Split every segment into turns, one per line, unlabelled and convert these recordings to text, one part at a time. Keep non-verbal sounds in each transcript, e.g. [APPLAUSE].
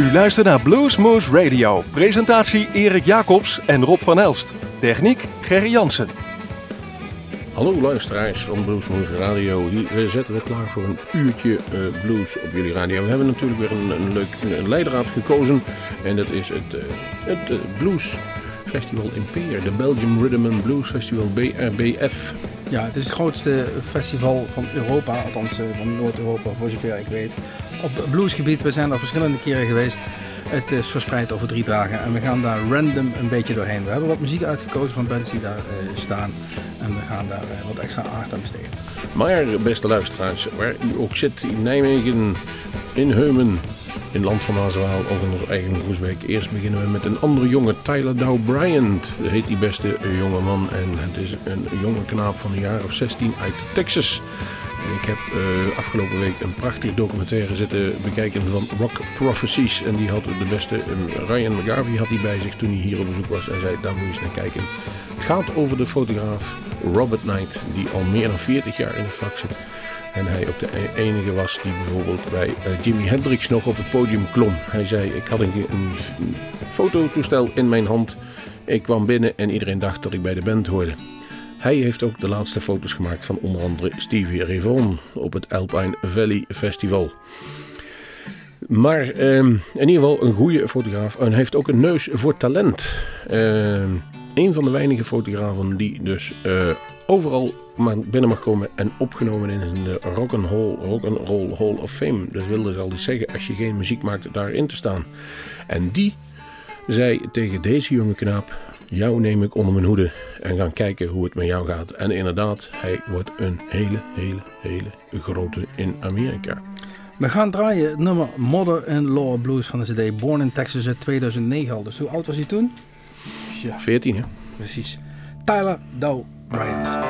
U luistert naar Bluesmoose Radio. Presentatie Erik Jacobs en Rob van Elst. Techniek Gerry Jansen.
Hallo luisteraars van Bluesmoose Radio. Hier zetten we klaar voor een uurtje eh, blues op jullie radio. We hebben natuurlijk weer een, een leuk een leidraad gekozen. En dat is het, uh, het uh, Blues Festival in Peer. De Belgium Rhythm and Blues Festival BRBF.
Ja, het is het grootste festival van Europa, althans van Noord-Europa voor zover ik weet. Op bluesgebied, we zijn er verschillende keren geweest. Het is verspreid over drie dagen en we gaan daar random een beetje doorheen. We hebben wat muziek uitgekozen van bands die daar uh, staan en we gaan daar uh, wat extra aandacht aan besteden.
Maar beste luisteraars, waar u ook zit in Nijmegen, in Heumen, in Land van Maaswaal of in ons eigen Groesbeek. Eerst beginnen we met een andere jongen, Tyler Dow Bryant. Heet die beste jonge man en het is een jonge knaap van een jaar of 16 uit Texas. Ik heb uh, afgelopen week een prachtige documentaire zitten bekijken van Rock Prophecies. En die had de beste, um, Ryan McGarvey had die bij zich toen hij hier op bezoek was. En zei, daar moet je eens naar kijken. Het gaat over de fotograaf Robert Knight, die al meer dan 40 jaar in het vak zit. En hij ook de enige was die bijvoorbeeld bij uh, Jimi Hendrix nog op het podium klom. Hij zei, ik had een, een, fototoestel in mijn hand. Ik kwam binnen en iedereen dacht dat ik bij de band hoorde. Hij heeft ook de laatste foto's gemaakt van onder andere Stevie Vaughan op het Alpine Valley Festival. Maar eh, in ieder geval een goede fotograaf. En heeft ook een neus voor talent. Uh, een van de weinige fotografen die dus uh, overal maar binnen mag komen en opgenomen in de Rock'n'Roll Rock Roll Hall of Fame. Dat wil dus al iets zeggen als je geen muziek maakt daarin te staan. En die zei tegen deze jonge knaap: Jou neem ik onder mijn hoede en gaan kijken hoe het met jou gaat. En inderdaad, hij wordt een hele, hele, hele grote in Amerika.
We gaan draaien het nummer Mother-in-Law Blues van de CD Born in Texas uit 2009 al. Dus hoe oud was hij toen?
Ja. 14 hè?
Precies. Tyler Dow Bryant.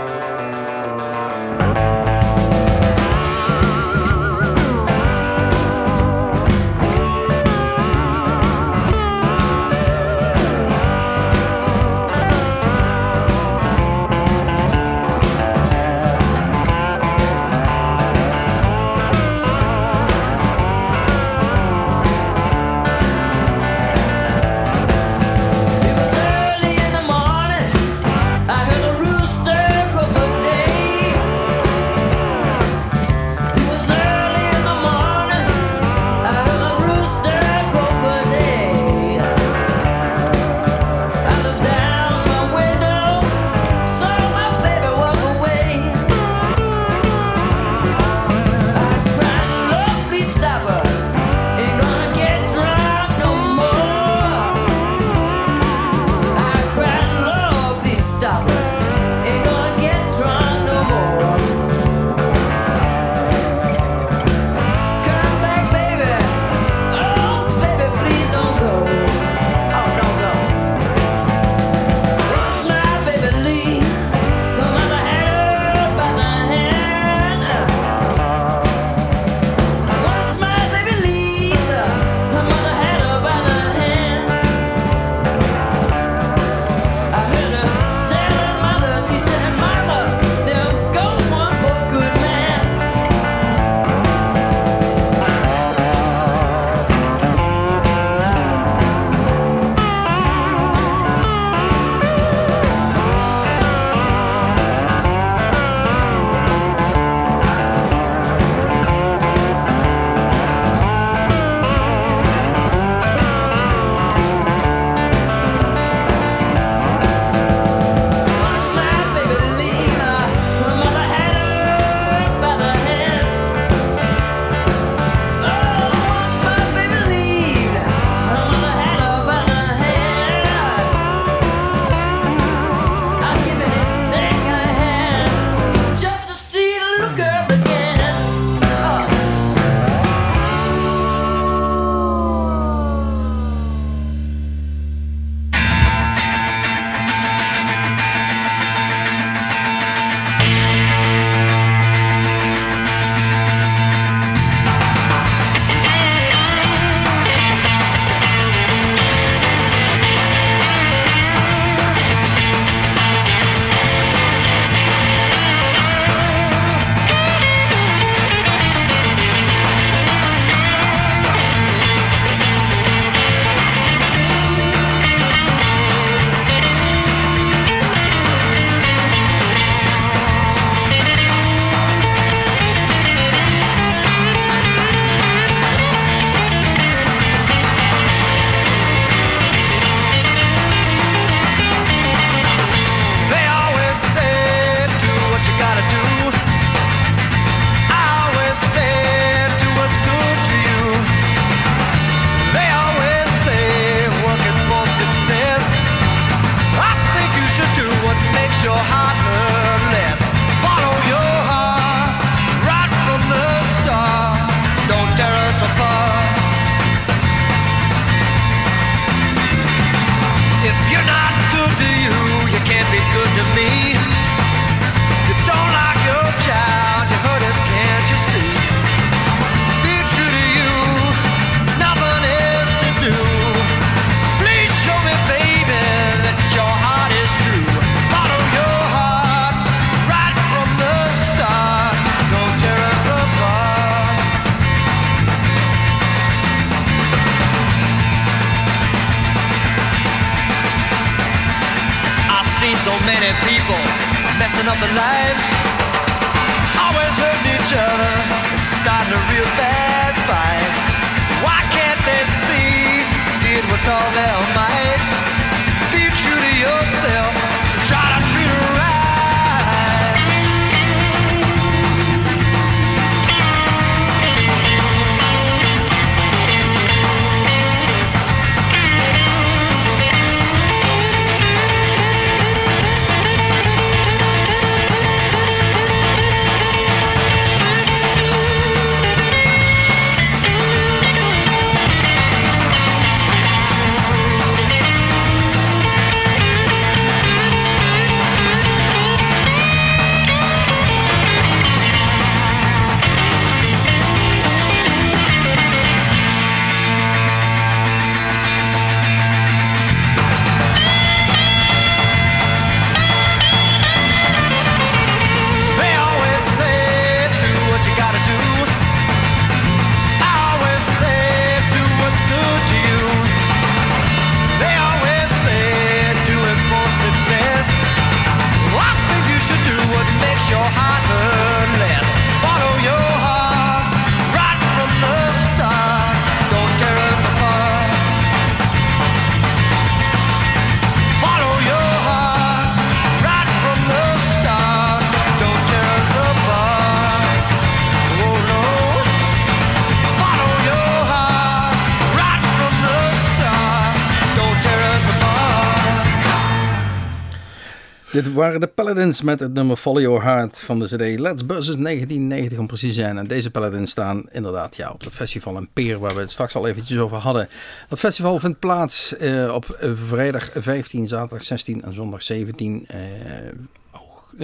Dit waren de Paladins met het nummer Follow Your Heart van de CD Let's Buzzes 1990 om precies te zijn. En deze Paladins staan inderdaad ja, op het festival in Peer waar we het straks al eventjes over hadden. Dat festival vindt plaats eh, op eh, vrijdag 15, zaterdag 16 en zondag 17 eh, oh, eh,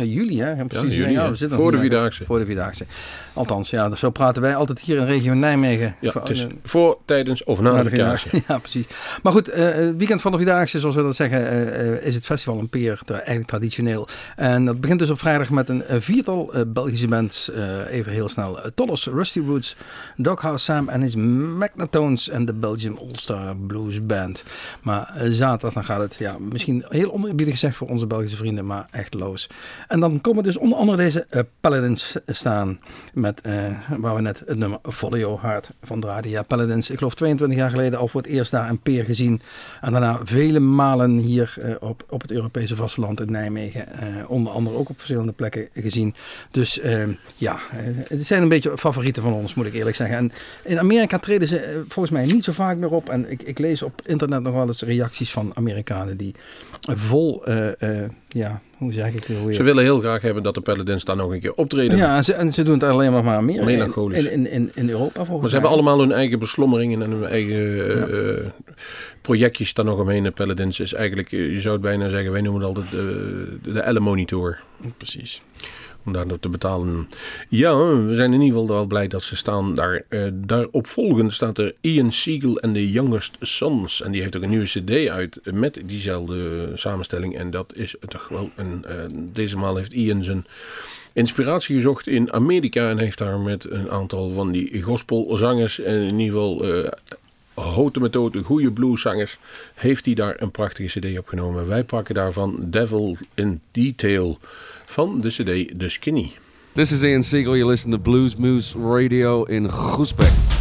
juli. Hè? En precies,
juli, ja.
we zitten
Voor de Vierdaagse.
Voor de Vierdaagse. Althans, ja, zo praten wij altijd hier in regio Nijmegen.
Ja,
Voor-
het is
eh,
voor, tijdens of na
na
de Vierdaagse. [LAUGHS]
Ja, precies. Maar goed, eh, het weekend van de Vierdaagse, zoals we dat zeggen, eh, eh, is het festival een peer, tra- eigenlijk traditioneel. En dat begint dus op vrijdag met een eh, viertal eh, Belgische bands. eh, even heel snel. Tolos, Rusty Roots, Doghouse Sam en his Magnatones en de Belgium All-Star Blues Band. Maar eh, zaterdag dan gaat het, ja, misschien heel onerbiedig gezegd voor onze Belgische vrienden, maar echt loos. En dan komen dus onder andere deze eh, Paladins staan met, eh, waar we net het nummer Your Heart van draaiden. Ja, Paladins, ik geloof 22 jaar geleden al voor het eerst daar een peer gezien. En daarna vele malen hier eh, op, op het Europese vasteland in Nijmegen. onder andere ook op verschillende plekken gezien. Dus eh, ja, het zijn een beetje favorieten van ons, moet ik eerlijk zeggen. En in Amerika treden ze volgens mij niet zo vaak meer op. En ik, ik lees op internet nog wel eens reacties van Amerikanen die vol, ja, hoe zeg ik het weer?
Ze willen heel graag hebben dat de Paladins daar nog een keer optreden.
Ja, en ze, en ze doen het alleen maar, maar meer
Melancholisch.
in, in, in, in Europa volgens
Maar ze hebben
mij.
allemaal hun eigen beslommeringen en hun eigen eh, eh, projectjes daar nog omheen. De Paladins is eigenlijk, eh, je zou het bijna zeggen, wij noemen het altijd de, de Elle-monitor.
Precies.
Om daar te betalen. Ja, we zijn in ieder geval wel blij dat ze staan daar. Eh daarop staat er Ian Siegel en de Youngest Sons. En die heeft ook een nieuwe cd uit met diezelfde samenstelling. En dat is toch wel een... eh, deze maal heeft Ian zijn inspiratie gezocht in Amerika. En heeft daar met een aantal van die gospelzangers... en in ieder geval... eh Hote methode, goede blueszangers, heeft hij daar een prachtige cd opgenomen. Wij pakken daarvan Devil in Detail van de cd The Skinny.
This is Ian Siegel. You listen to Blues Moose Radio in Groesbeck.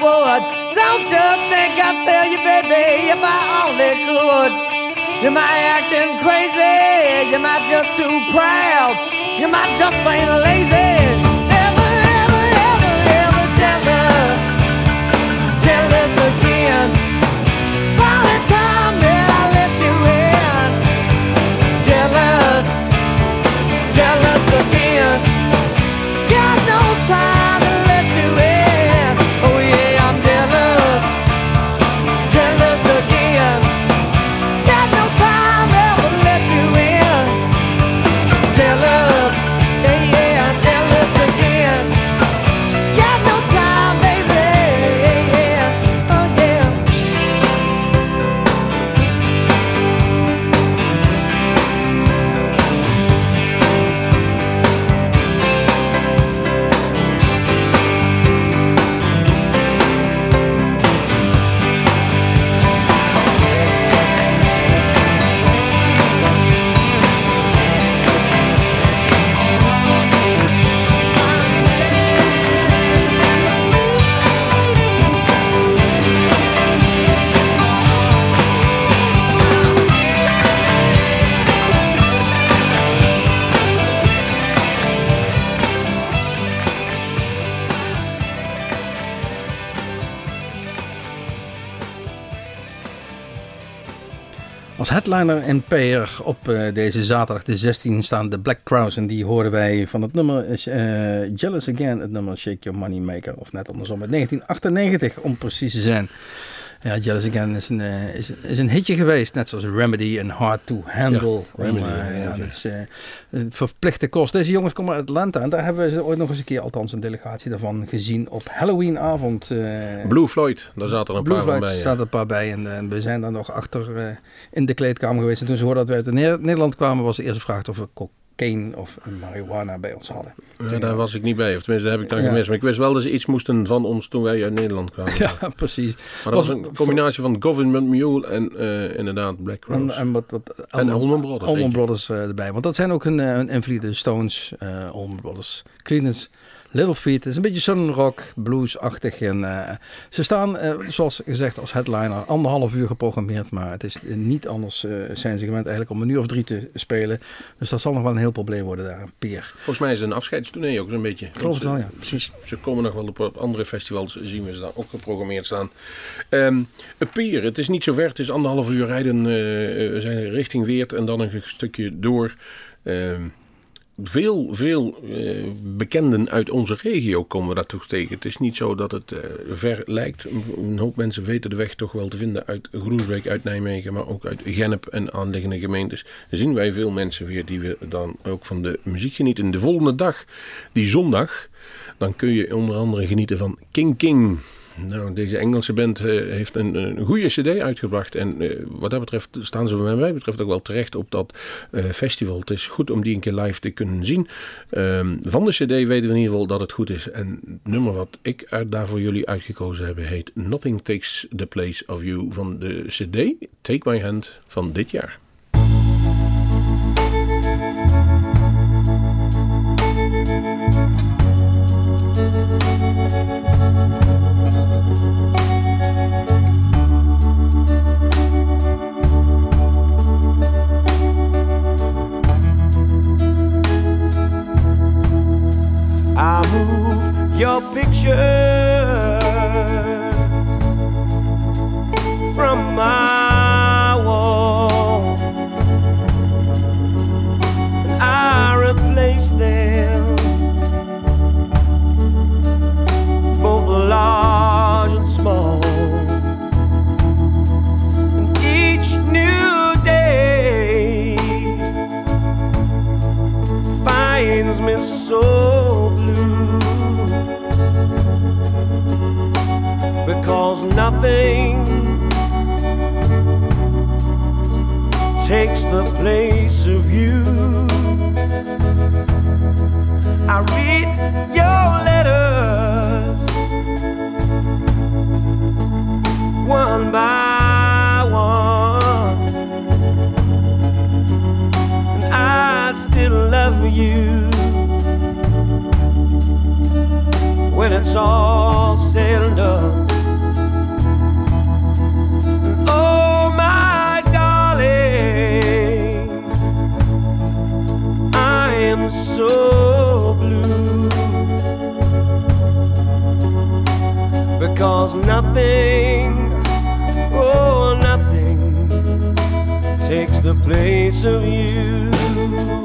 would. Don't you think I'd tell you, baby, if I only could? You might acting crazy, you might just too proud, you might just plain lazy.
Als headliner en payer op eh, deze zaterdag de 16 staan de Black Crowes. En die hoorden wij van het nummer eh, Jealous Again, het nummer Shake Your Money Maker. Of net andersom, uit 1998 om precies te zijn. Ja, Jealous Again is een, eh, is, is een hitje geweest, net zoals Remedy en Hard to Handle.
Ja, Remedy,
Om, eh, ja, dat is een verplichte kost. Deze jongens komen uit Atlanta en daar hebben we ze ooit nog eens een keer, althans een delegatie daarvan, gezien op Halloweenavond. eh
Blue Floyd, daar zaten er een
Blue
paar van
Flags
bij. ja.
zaten een paar bij en, we zijn daar nog achter in de kleedkamer geweest. En toen ze hoorden dat wij uit Ne- Nederland kwamen, was de eerste vraag of we cocaine of marihuana bij ons hadden.
Ja, daar was ik niet bij, of tenminste, dat heb ik dan
Ja.
gemist. Maar ik wist wel dat ze iets moesten van ons toen wij uit Nederland kwamen. [LAUGHS]
Ja, precies.
Maar dat was een combinatie van Government Mule en eh, inderdaad Black
En,
Rose.
en wat, wat
En Allman Brothers,
Allman. Brothers eh, erbij. Want dat zijn ook eh, hun invloeden. Stones, eh Allman Brothers, Creedence, Little Feat. Het is een beetje sun rock, blues-achtig. En eh, ze staan, eh, zoals gezegd, als headliner anderhalf uur geprogrammeerd. Maar het is eh, niet anders zijn ze gewend eigenlijk om een uur of drie te spelen. Dus dat zal nog wel een heel probleem worden daar, Peer.
Volgens mij is het een afscheidstournee ook zo'n beetje.
Geloof het wel, ja. Precies.
Ze komen nog wel op andere festivals, zien we ze daar ook geprogrammeerd staan. Een pier, het is niet zo ver, het is anderhalf uur rijden. we zijn richting Weert en dan een stukje door. Ehm, veel, veel eh, bekenden uit onze regio komen we daar toch tegen. Het is niet zo dat het eh, ver lijkt. Een hoop mensen weten de weg toch wel te vinden uit Groesbeek, uit Nijmegen, maar ook uit Gennep en aanliggende gemeentes. Zien wij veel mensen weer die we dan ook van de muziek genieten. De volgende dag, die zondag, dan kun je onder andere genieten van King King. Nou, deze Engelse band eh, heeft een, een goede cd uitgebracht. En eh, wat dat betreft staan ze wat mij betreft ook wel terecht op dat eh, festival. Het is goed om die een keer live te kunnen zien. Ehm, van de cd weten we in ieder geval dat het goed is. En het nummer wat ik er daar voor jullie uitgekozen heb heet Nothing Takes the Place of You van de cd Take My Hand van dit jaar.
Your nothing takes the place of you. I read your letters one by one and I still love you when it's all said and done. So blue because nothing, oh, nothing takes the place of you.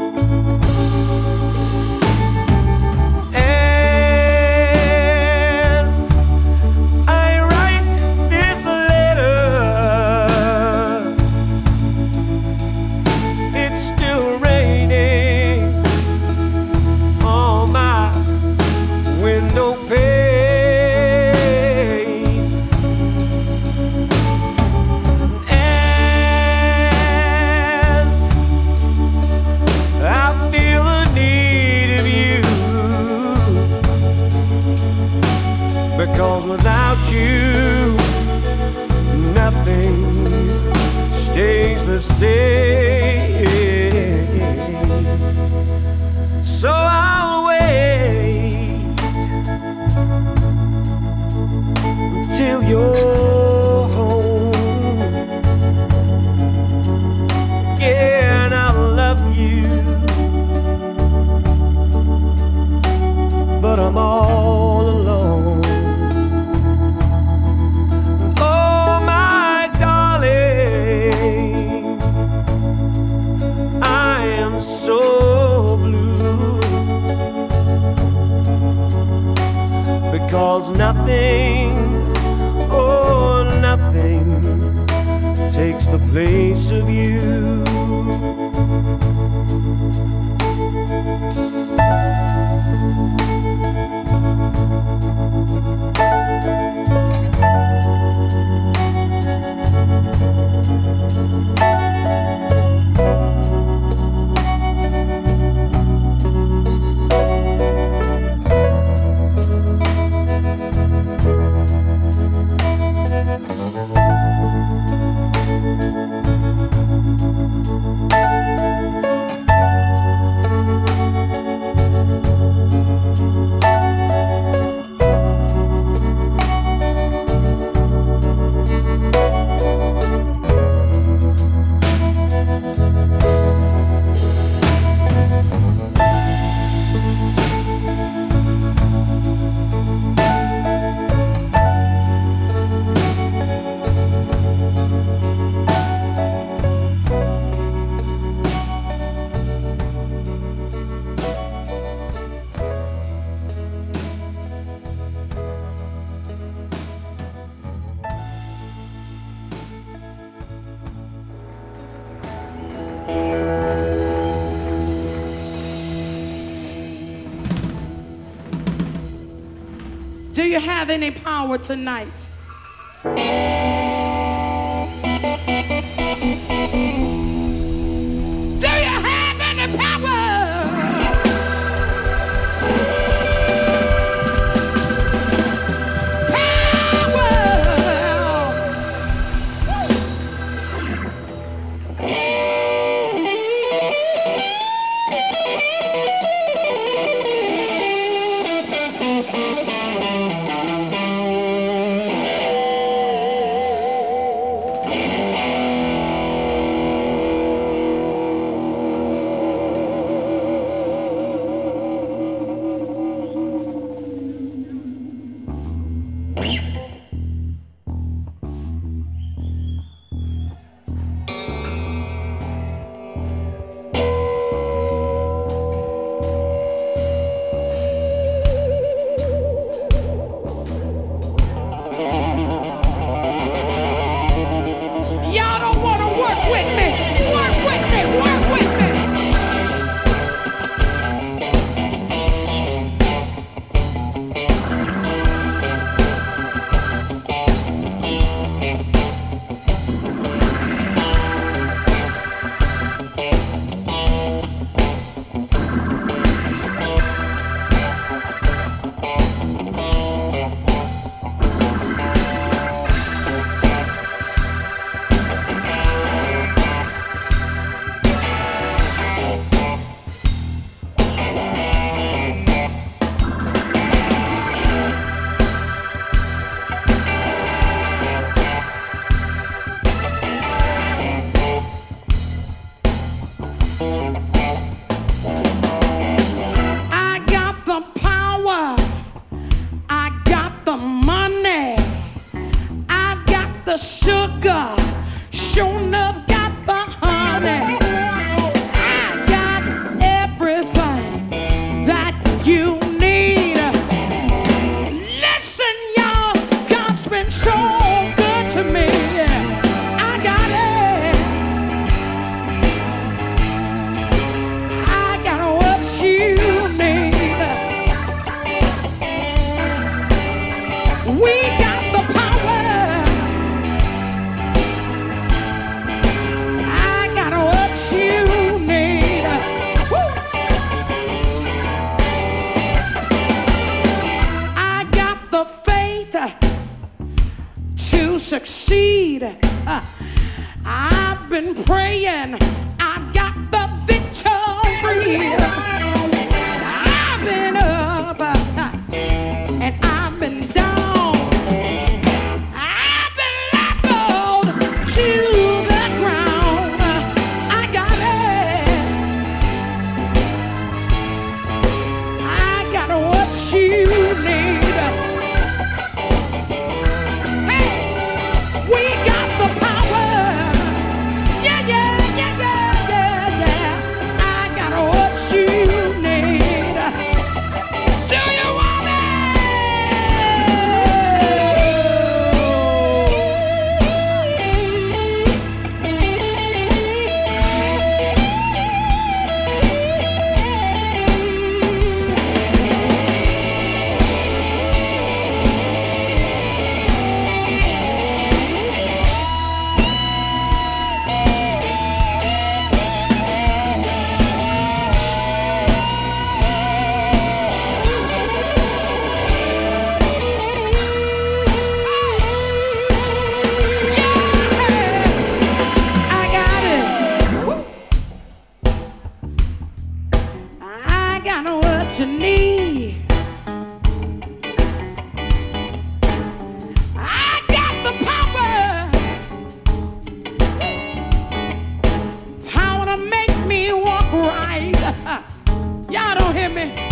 You have any power tonight? Y'all don't hear me.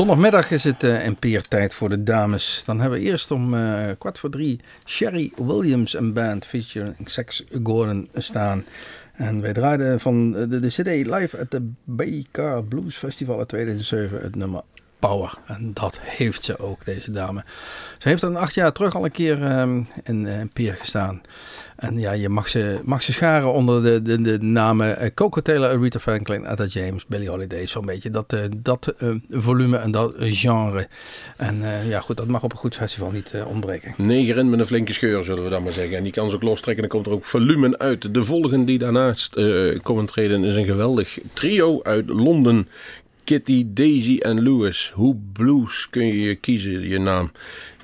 Zondagmiddag is het uh, tijd voor de dames. Dan hebben we eerst om eh, kwart voor drie Sherry Williams en band featuring Sex Gordon staan. En wij draaiden van de, de CD live at de BK Blues Festival uit 2007 het nummer Power. En dat heeft ze ook, deze dame. Ze heeft dan acht jaar terug al een keer um, in, uh, in gestaan. En ja, je mag ze, mag ze scharen onder de, de, de namen uh, Coco Taylor, Aretha Franklin, Etta James, Billie Holiday. Zo'n beetje dat, uh, dat uh, volume en dat genre. En ja, goed, dat mag op een goed festival niet ontbreken.
Negen met een flinke scheur, zullen we dan maar zeggen. En die kan ze ook lostrekken. Dan komt er ook volume uit. De volgende die daarnaast komen treden is een geweldig trio uit Londen. Kitty, Daisy en Lewis. Hoe blues kun je kiezen, je naam?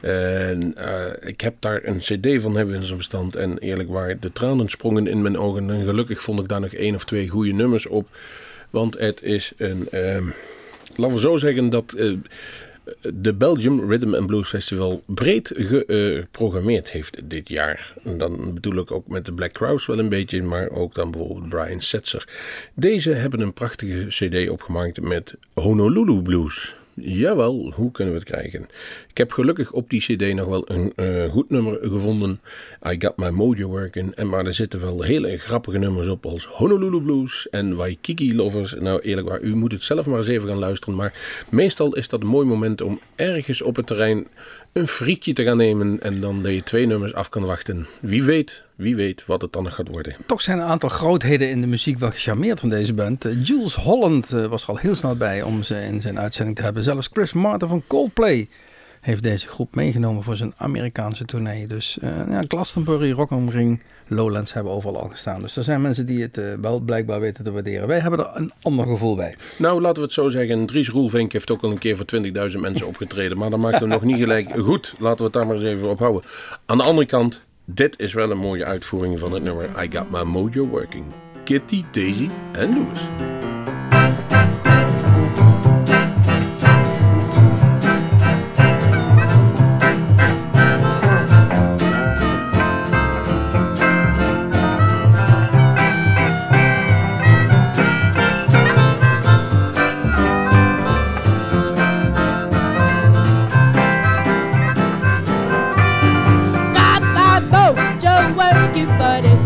En uh, ik heb daar een cd van hebben in zijn bestand. En eerlijk waar, de tranen sprongen in mijn ogen. En gelukkig vond ik daar nog één of twee goede nummers op. Want het is een... Uh, laten we zo zeggen dat... Uh, de Belgium Rhythm and Blues Festival breed geprogrammeerd heeft dit jaar. En dan bedoel ik ook met de Black Crowes wel een beetje, maar ook dan bijvoorbeeld Brian Setzer. Deze hebben een prachtige CD opgemaakt met Honolulu Blues. Jawel, hoe kunnen we het krijgen? Ik heb gelukkig op die CD nog wel een uh, goed nummer gevonden. I Got My Mojo Working. En maar er zitten wel hele grappige nummers op als Honolulu Blues en Waikiki Lovers. Nou, eerlijk waar, u moet het zelf maar eens even gaan luisteren. Maar meestal is dat een mooi moment om ergens op het terrein een frietje te gaan nemen. En dan dat je twee nummers af kan wachten. Wie weet, wie weet wat het dan nog gaat worden.
Toch zijn een aantal grootheden in de muziek wel gecharmeerd van deze band. Uh, Jules Holland uh, was er al heel snel bij om ze in zijn uitzending te hebben. Zelfs Chris Martin van Coldplay heeft deze groep meegenomen voor zijn Amerikaanse tournee. Dus uh, ja, Glastonbury, Ring, Lowlands hebben overal al gestaan. Dus er zijn mensen die het uh, wel blijkbaar weten te waarderen. Wij hebben er een ander gevoel bij.
Nou, laten we het zo zeggen. Dries Roelvink heeft ook al een keer voor 20.000 mensen opgetreden. Maar dat maakt hem nog niet gelijk goed. Laten we het daar maar eens even op houden. Aan de andere kant, dit is wel een mooie uitvoering van het nummer I Got My Mojo Working. Kitty, Daisy en Lewis.
working, but it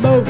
that.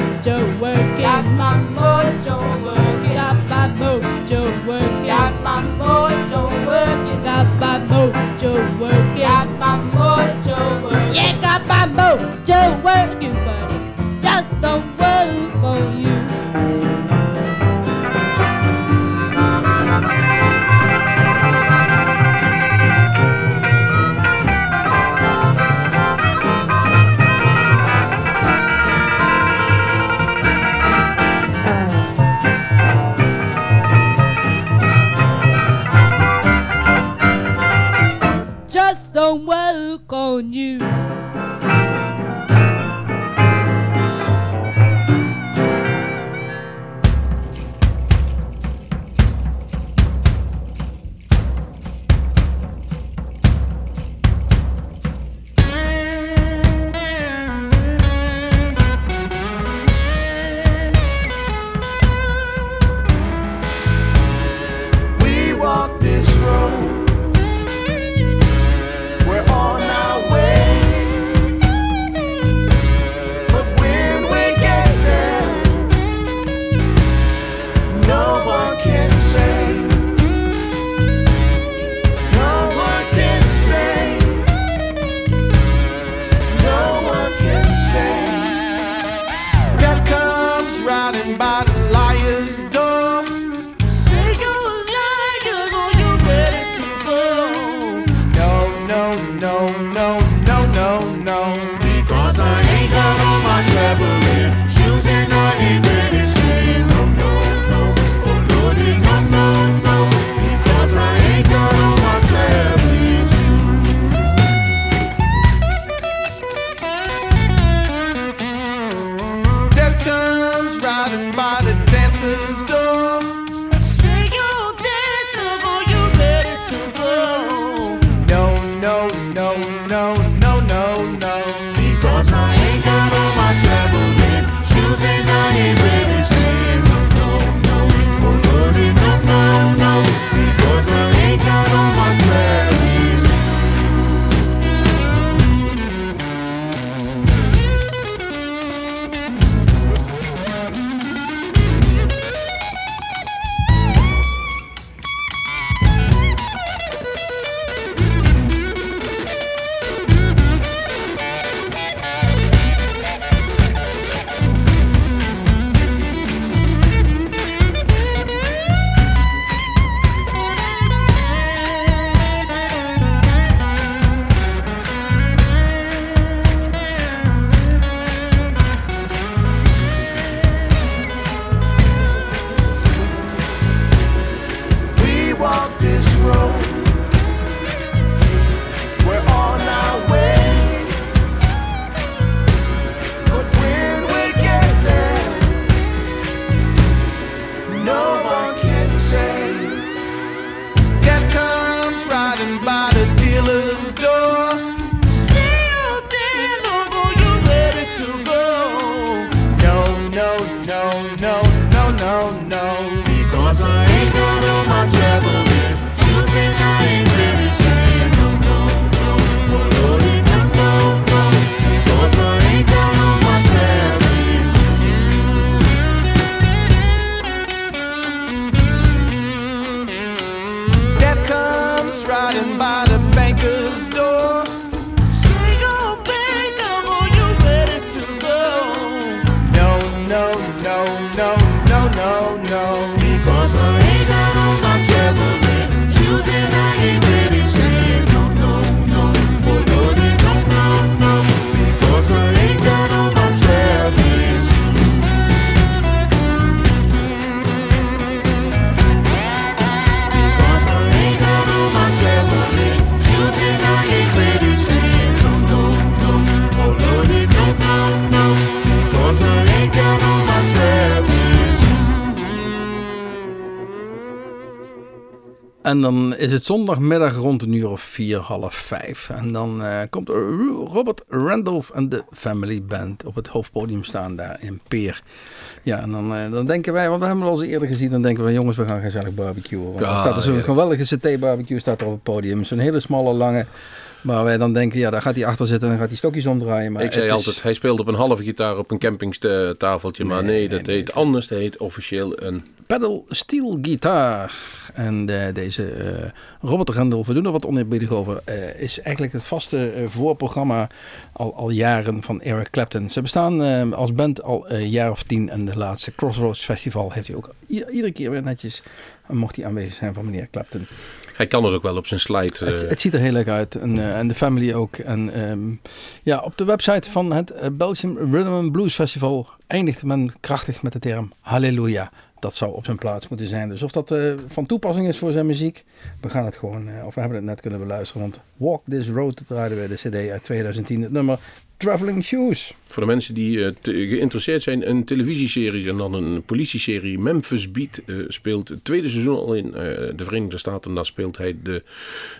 En dan is het zondagmiddag rond een uur of vier, half vijf. En dan eh, komt Robert Randolph en de Family Band op het hoofdpodium staan daar in Peer. Ja, en dan, eh, dan denken wij, want we hebben het al eens eerder gezien, dan denken we, jongens, we gaan gezellig barbecuen. Want
Ja,
er staat er zo'n geweldige CT-barbecue staat er op het podium. Zo'n hele smalle, lange, waar wij dan denken, ja, daar gaat hij achter zitten en dan gaat hij stokjes omdraaien. Maar
ik zei
is-
altijd, hij speelt op een halve gitaar op een campingtafeltje. Maar
Nee,
dat
nee,
heet anders. Dat heet officieel een...
pedal steel gitaar. En eh, deze eh, Robert Rendel, we doen er wat oneerbiedig over, eh, is eigenlijk het vaste voorprogramma al, al jaren van Eric Clapton. Ze bestaan als band al een jaar of tien en de laatste Crossroads Festival heeft hij ook iedere keer weer netjes, mocht hij aanwezig zijn van meneer Clapton.
Hij kan het ook wel op zijn slide.
Het, het ziet er heel leuk uit. En, en de family ook. En ehm, ja, op de website van het eh, Belgium Rhythm and Blues Festival eindigt men krachtig met de term Halleluja. Dat zou op zijn plaats moeten zijn. Dus of dat eh, van toepassing is voor zijn muziek, we gaan het gewoon, eh, of we hebben het net kunnen beluisteren. Want Walk This Road draaiden we de CD uit 2010, het nummer Traveling Shoes.
Voor de mensen die eh, te- geïnteresseerd zijn in televisieseries en dan een politieserie. Memphis Beat speelt het tweede seizoen al in de Verenigde Staten. En daar speelt hij de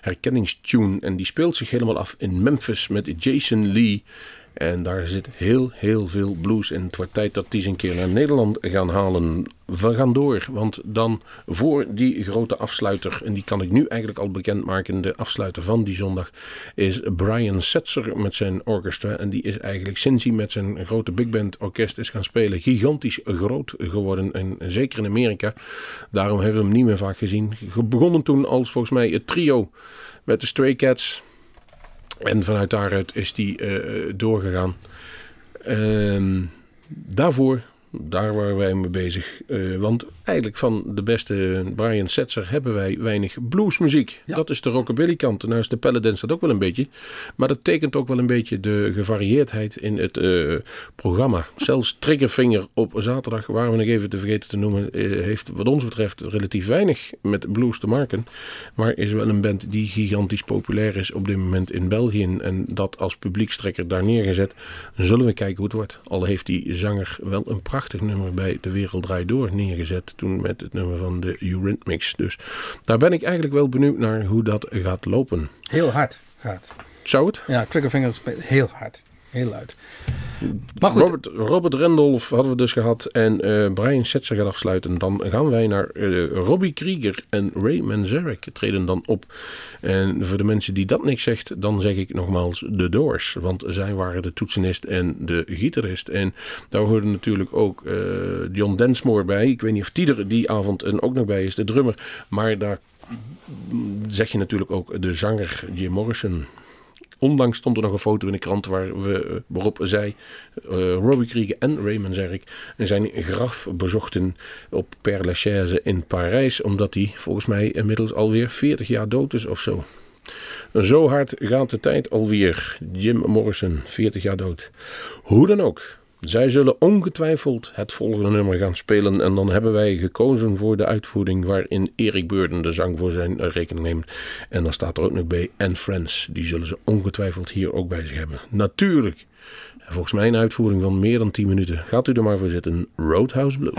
herkenningstune. En die speelt zich helemaal af in Memphis met Jason Lee. En daar zit heel, heel veel blues in. Het wordt tijd dat die eens een keer naar Nederland gaan halen. We gaan door, want dan voor die grote afsluiter, en die kan ik nu eigenlijk al bekendmaken, de afsluiter van die zondag, is Brian Setzer met zijn orchestra. En die is eigenlijk sinds hij met zijn grote big band orkest is gaan spelen, gigantisch groot geworden. En zeker in Amerika. Daarom hebben we hem niet meer vaak gezien. Begonnen toen als volgens mij het trio met de Stray Cats. En vanuit daaruit is die eh, doorgegaan. Ehm, daarvoor, daar waren wij mee bezig. Eh, want eigenlijk van de beste Brian Setzer hebben wij weinig bluesmuziek.
Ja.
Dat is de rockabilly kant. Nou is de paladins dat ook wel een beetje. Maar dat tekent ook wel een beetje de gevarieerdheid in het eh, programma. Zelfs Triggerfinger op zaterdag, waren we nog even te vergeten te noemen, eh, heeft wat ons betreft relatief weinig met blues te maken. Maar is wel een band die gigantisch populair is op dit moment in België. En dat als publiekstrekker daar neergezet. Zullen we kijken hoe het wordt. Al heeft die zanger wel een prachtig nummer bij De Wereld Draait Door neergezet. Toen met het nummer van de Eurythmics. Dus daar ben ik eigenlijk wel benieuwd naar hoe dat gaat lopen.
Heel hard gaat.
Zou het?
Ja, Triggerfinger speelt heel hard. Heel luid.
Robert, Robert hadden we dus gehad. En eh, Brian Setzer gaat afsluiten. Dan gaan wij naar eh, Robbie Krieger en Ray Manzarek treden dan op. En voor de mensen die dat niks zegt, dan zeg ik nogmaals The Doors. Want zij waren de toetsenist en de gitarist. En daar hoorde natuurlijk ook eh, John Densmore bij. Ik weet niet of die er die avond en ook nog bij is, de drummer. Maar daar zeg je natuurlijk ook de zanger Jim Morrison. Onlangs stond er nog een foto in de krant waar we, eh, waarop zij, eh, Robbie Krieger en Raymond Zerk, zijn graf bezochten op Père Lachaise in Parijs. Omdat hij volgens mij inmiddels alweer 40 jaar dood is of zo. Zo hard gaat de tijd alweer. Jim Morrison, 40 jaar dood. Hoe dan ook. Zij zullen ongetwijfeld het volgende nummer gaan spelen. En dan hebben wij gekozen voor de uitvoering waarin Erik Beurden de zang voor zijn rekening neemt. En dan staat er ook nog bij And Friends. Die zullen ze ongetwijfeld hier ook bij zich hebben. Natuurlijk. En volgens mij een uitvoering van meer dan 10 minuten. Gaat u er maar voor zitten. Roadhouse Blues.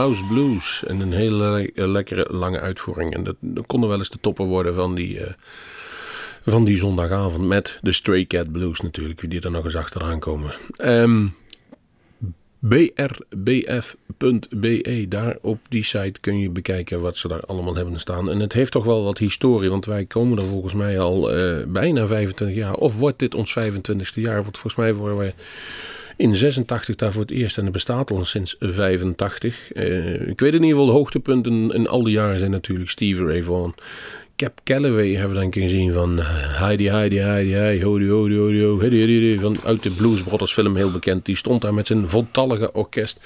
Roadhouse
Blues. En een hele le- lekkere lange uitvoering. En dat, dat konden wel eens de toppen worden van die, eh, van die zondagavond. Met de Stray Cat Blues natuurlijk. Die er nog eens achteraan komen. Ehm, brbf.be. Daar op die site kun je bekijken wat ze daar allemaal hebben staan. En het heeft toch wel wat historie. Want wij komen er volgens mij al eh, bijna 25 jaar. Of wordt dit ons 25ste jaar? Want volgens mij worden wij in 86 daar voor het eerst en het bestaat al sinds 85. Eh, ik weet in ieder geval de hoogtepunten in al die jaren zijn natuurlijk Stevie Ray Vaughan. Cap Calloway hebben we dan kunnen zien van eh, Heidi Heidi Heidi Heidi Hodi Hodi Hodi Hodi Hedi van uit de Blues Brothers film heel bekend. Die stond daar met zijn voltallige orkest.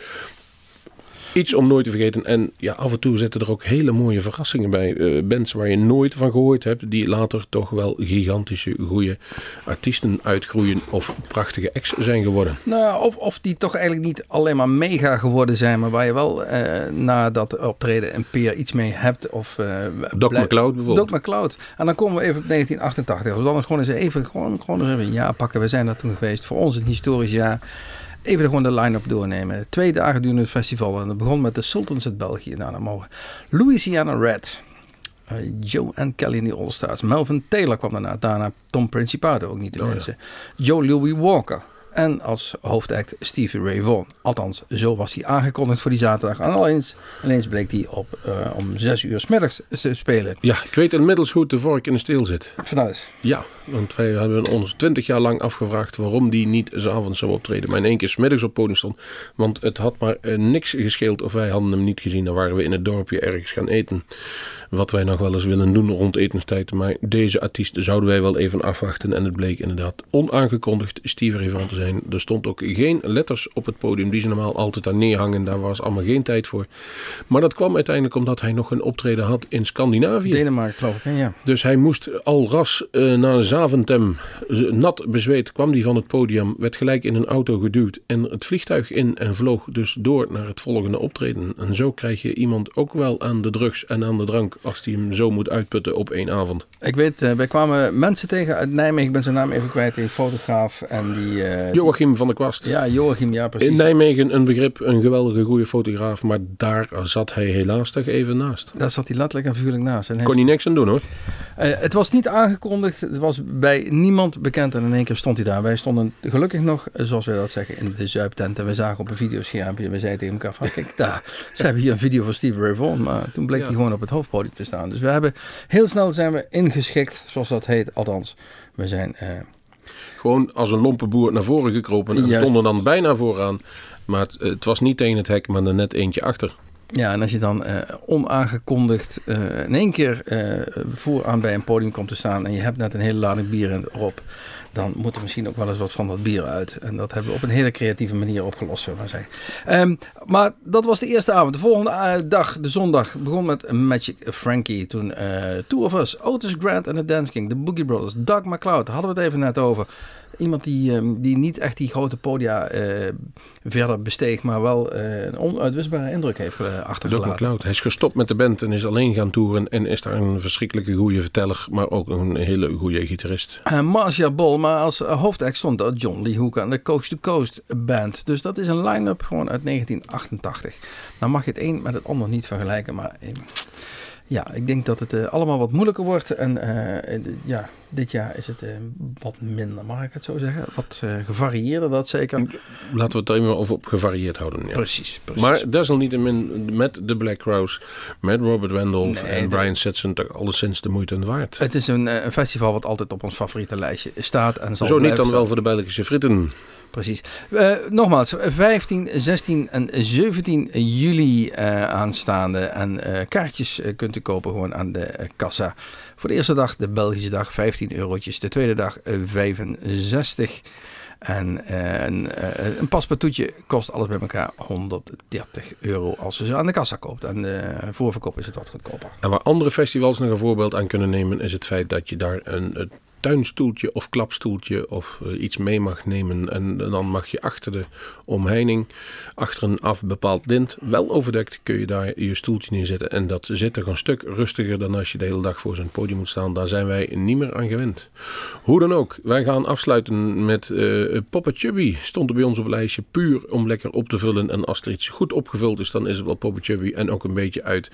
Iets om nooit te vergeten. En ja, af en toe zitten er ook hele mooie verrassingen bij. Eh, bands waar je nooit van gehoord hebt. Die later toch wel gigantische, goede artiesten uitgroeien. Of prachtige acts zijn geworden.
Nou, of, of die toch eigenlijk niet alleen maar mega geworden zijn, maar waar je wel eh, na dat optreden een peer iets mee hebt. Of, eh,
Doc McLeod bijvoorbeeld.
Doc McLeod. En dan komen we even op 1988. Dus dan is gewoon eens even, gewoon, gewoon eens even een jaar pakken. We zijn daar toen geweest. Voor ons een historisch jaar. Even de- gewoon de line-up doornemen. Twee dagen durende het festival. En dat begon met de Sultans uit België. Nou, dan mogen Louisiana Red. eh, Joe en Kelly in de All-Stars. Melvin Taylor kwam daarna. Daarna Tom Principato, ook niet te
Oh, ja.
missen. Joe Louis Walker. En als hoofdact Stevie Ray Vaughan. Althans, zo was hij aangekondigd voor die zaterdag. En ineens, ineens bleek hij op, eh, om zes uur 's middags te spelen.
Ja, ik weet inmiddels hoe de vork in de steel zit.
Vertel eens.
Ja, want wij hebben ons twintig jaar lang afgevraagd waarom die niet s'avonds zou optreden. Maar in één keer 's middags op podium stond. Want het had maar eh, niks gescheeld of wij hadden hem niet gezien. Dan waren we in het dorpje ergens gaan eten. Wat wij nog wel eens willen doen rond etenstijd. Maar deze artiest zouden wij wel even afwachten. En het bleek inderdaad onaangekondigd Stevie Ray Vaughan te zijn. Er stond ook geen letters op het podium die ze normaal altijd daar neerhangen. Daar was allemaal geen tijd voor. Maar dat kwam uiteindelijk omdat hij nog een optreden had in Scandinavië.
Denemarken geloof ik. hè? Ja.
Dus hij moest al ras eh, naar Zaventem, nat bezweet, kwam hij van het podium, werd gelijk in een auto geduwd en het vliegtuig in en vloog dus door naar het volgende optreden. En zo krijg je iemand ook wel aan de drugs en aan de drank als hij hem zo moet uitputten op één avond.
Ik weet, eh, wij kwamen mensen tegen uit Nijmegen. Ik ben zijn naam even kwijt. Een fotograaf. En die... eh,
Joachim van der Kwast.
Ja, Joachim, ja precies.
In Nijmegen een begrip, een geweldige goede fotograaf, maar daar zat hij helaas toch even naast.
Daar zat hij letterlijk en figuurlijk naast. En
Kon hij niks aan doen hoor.
Eh, het was niet aangekondigd. Het was bij niemand bekend. En in één keer stond hij daar. Wij stonden gelukkig nog, eh, zoals wij dat zeggen, in de zuiptent. En we zagen op een videoschermpje. En we zeiden tegen elkaar van, kijk daar. Ze hebben hier een video van Steve Ray Vaughan. Maar toen bleek
Ja.
hij gewoon op het hoofdpodium te staan. Dus we hebben heel snel zijn we ingeschikt, zoals dat heet. Althans, we zijn... eh,
Gewoon als een lompe boer naar voren gekropen en
Juist.
stonden dan bijna vooraan. Maar het, het was niet tegen het hek, maar er net eentje achter.
Ja, en als je dan eh, onaangekondigd eh, in één keer eh, vooraan bij een podium komt te staan en je hebt net een hele lading bier in- erop, dan moet er misschien ook wel eens wat van dat bier uit. En dat hebben we op een hele creatieve manier opgelost, zullen we maar zeggen. Ehm, maar dat was de eerste avond. De volgende eh, dag, de zondag, begon met Magic Frankie. Toen eh Two of Us, Otis Grant en The Dance King, The Boogie Brothers, Doug McCloud, hadden we het even net over. Iemand die, ehm, die niet echt die grote podia eh, verder besteeg, maar wel eh, een onuitwisbare indruk heeft eh,
Doug
achtergelaten.
McCloud. Hij is gestopt met de band en is alleen gaan toeren. En is daar een verschrikkelijke goede verteller, maar ook een hele goede gitarist.
Uh, Marcia Bol, maar als hoofdact stond daar John Lee Hooker en de Coast to Coast Band. Dus dat is een line-up gewoon uit 1988. Nou mag je het een met het ander niet vergelijken, maar eh, ja, ik denk dat het eh, allemaal wat moeilijker wordt. En eh, eh, ja, dit jaar is het wat minder, mag ik het zo zeggen. Wat gevarieerder dat zeker.
Laten we het er even over op gevarieerd houden. Ja.
Precies, precies.
Maar desalniettemin met de Black Crowes, met Robert
Nee,
en
de-
Brian Setson, toch alleszins de moeite waard.
het is een, een festival wat altijd op ons favoriete lijstje staat. En zal
Zo niet dan wel voor de Belgische fritten.
Precies. Eh, nogmaals, 15, 16 en 17 juli eh, aanstaande. En eh, kaartjes kunt u kopen gewoon aan de kassa. Voor de eerste dag, de Belgische dag, 15 eurotjes. De tweede dag, eh, 65. En een, een kost alles bij elkaar 130 euro als je ze aan de kassa koopt. En eh voorverkoop is het wat goedkoper.
En waar andere festivals nog een voorbeeld aan kunnen nemen, is het feit dat je daar een, een tuinstoeltje of klapstoeltje of eh, iets mee mag nemen. En dan mag je achter de omheining, achter een afbepaald lint, wel overdekt, kun je daar je stoeltje neerzetten. En dat zit toch een stuk rustiger dan als je de hele dag voor zo'n podium moet staan. Daar zijn wij niet meer aan gewend. Hoe dan ook, wij gaan afsluiten met Papa Chubby. Stond er bij ons op lijstje puur om lekker op te vullen. En als er iets goed opgevuld is, dan is het wel Papa Chubby. En ook een beetje uit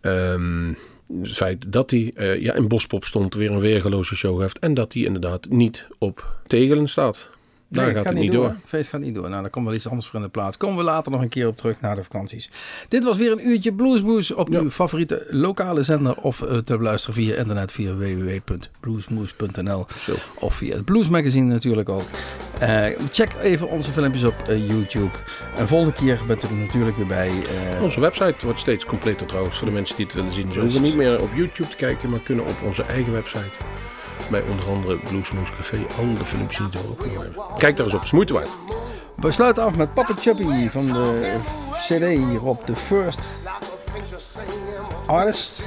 ehm, het feit dat hij eh, ja, in Bospop stond, weer een weergeloze show heeft. En dat hij inderdaad niet op tegelen staat. Daar
Nee,
gaat het niet door.
Feest gaat niet door. Nou, daar komt wel iets anders voor in de plaats. Komen we later nog een keer op terug na de vakanties. Dit was weer een uurtje Bluesmoes op
Ja.
uw favoriete lokale zender. Of eh, te beluisteren via internet via www.bluesmoes.nl. Of via het Blues Magazine natuurlijk ook. Eh, check even onze filmpjes op eh, YouTube. En volgende keer bent u natuurlijk weer bij.
Onze website wordt steeds completer trouwens, voor de mensen die het willen zien. Ze hoeven niet meer op YouTube te kijken, maar kunnen op onze eigen website, bij onder andere Bluesmoose Café, al de filmpjes die ook nog hebben. Kijk daar eens op, het is moeite waard.
we sluiten af met Papa Chubby van de CD hierop. The First Artist.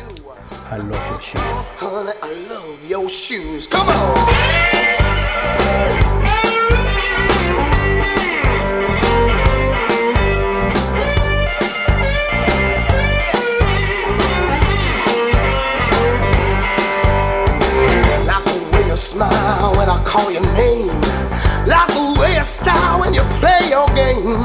I love your shoes.
Honey, I love your shoes. Come on. Call your name. Like the way you style when you play your game.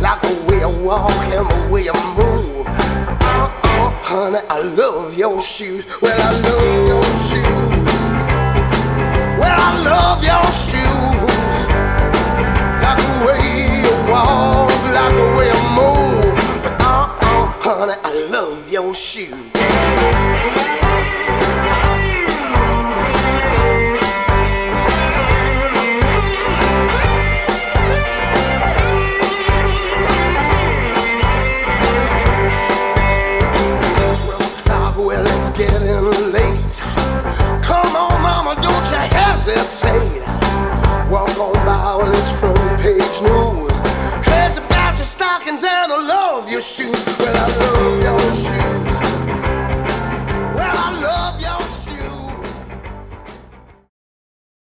Like the way you walk and the way you move. Uh-uh, honey, I love your shoes. Well, I love your shoes. Well, I love your shoes. Like the way you walk, like the way you move. Uh-uh, honey, I love your shoes. spade. Walk on by while it's front page news. Cares about your stockings and I love your shoes. Well, I love your shoes.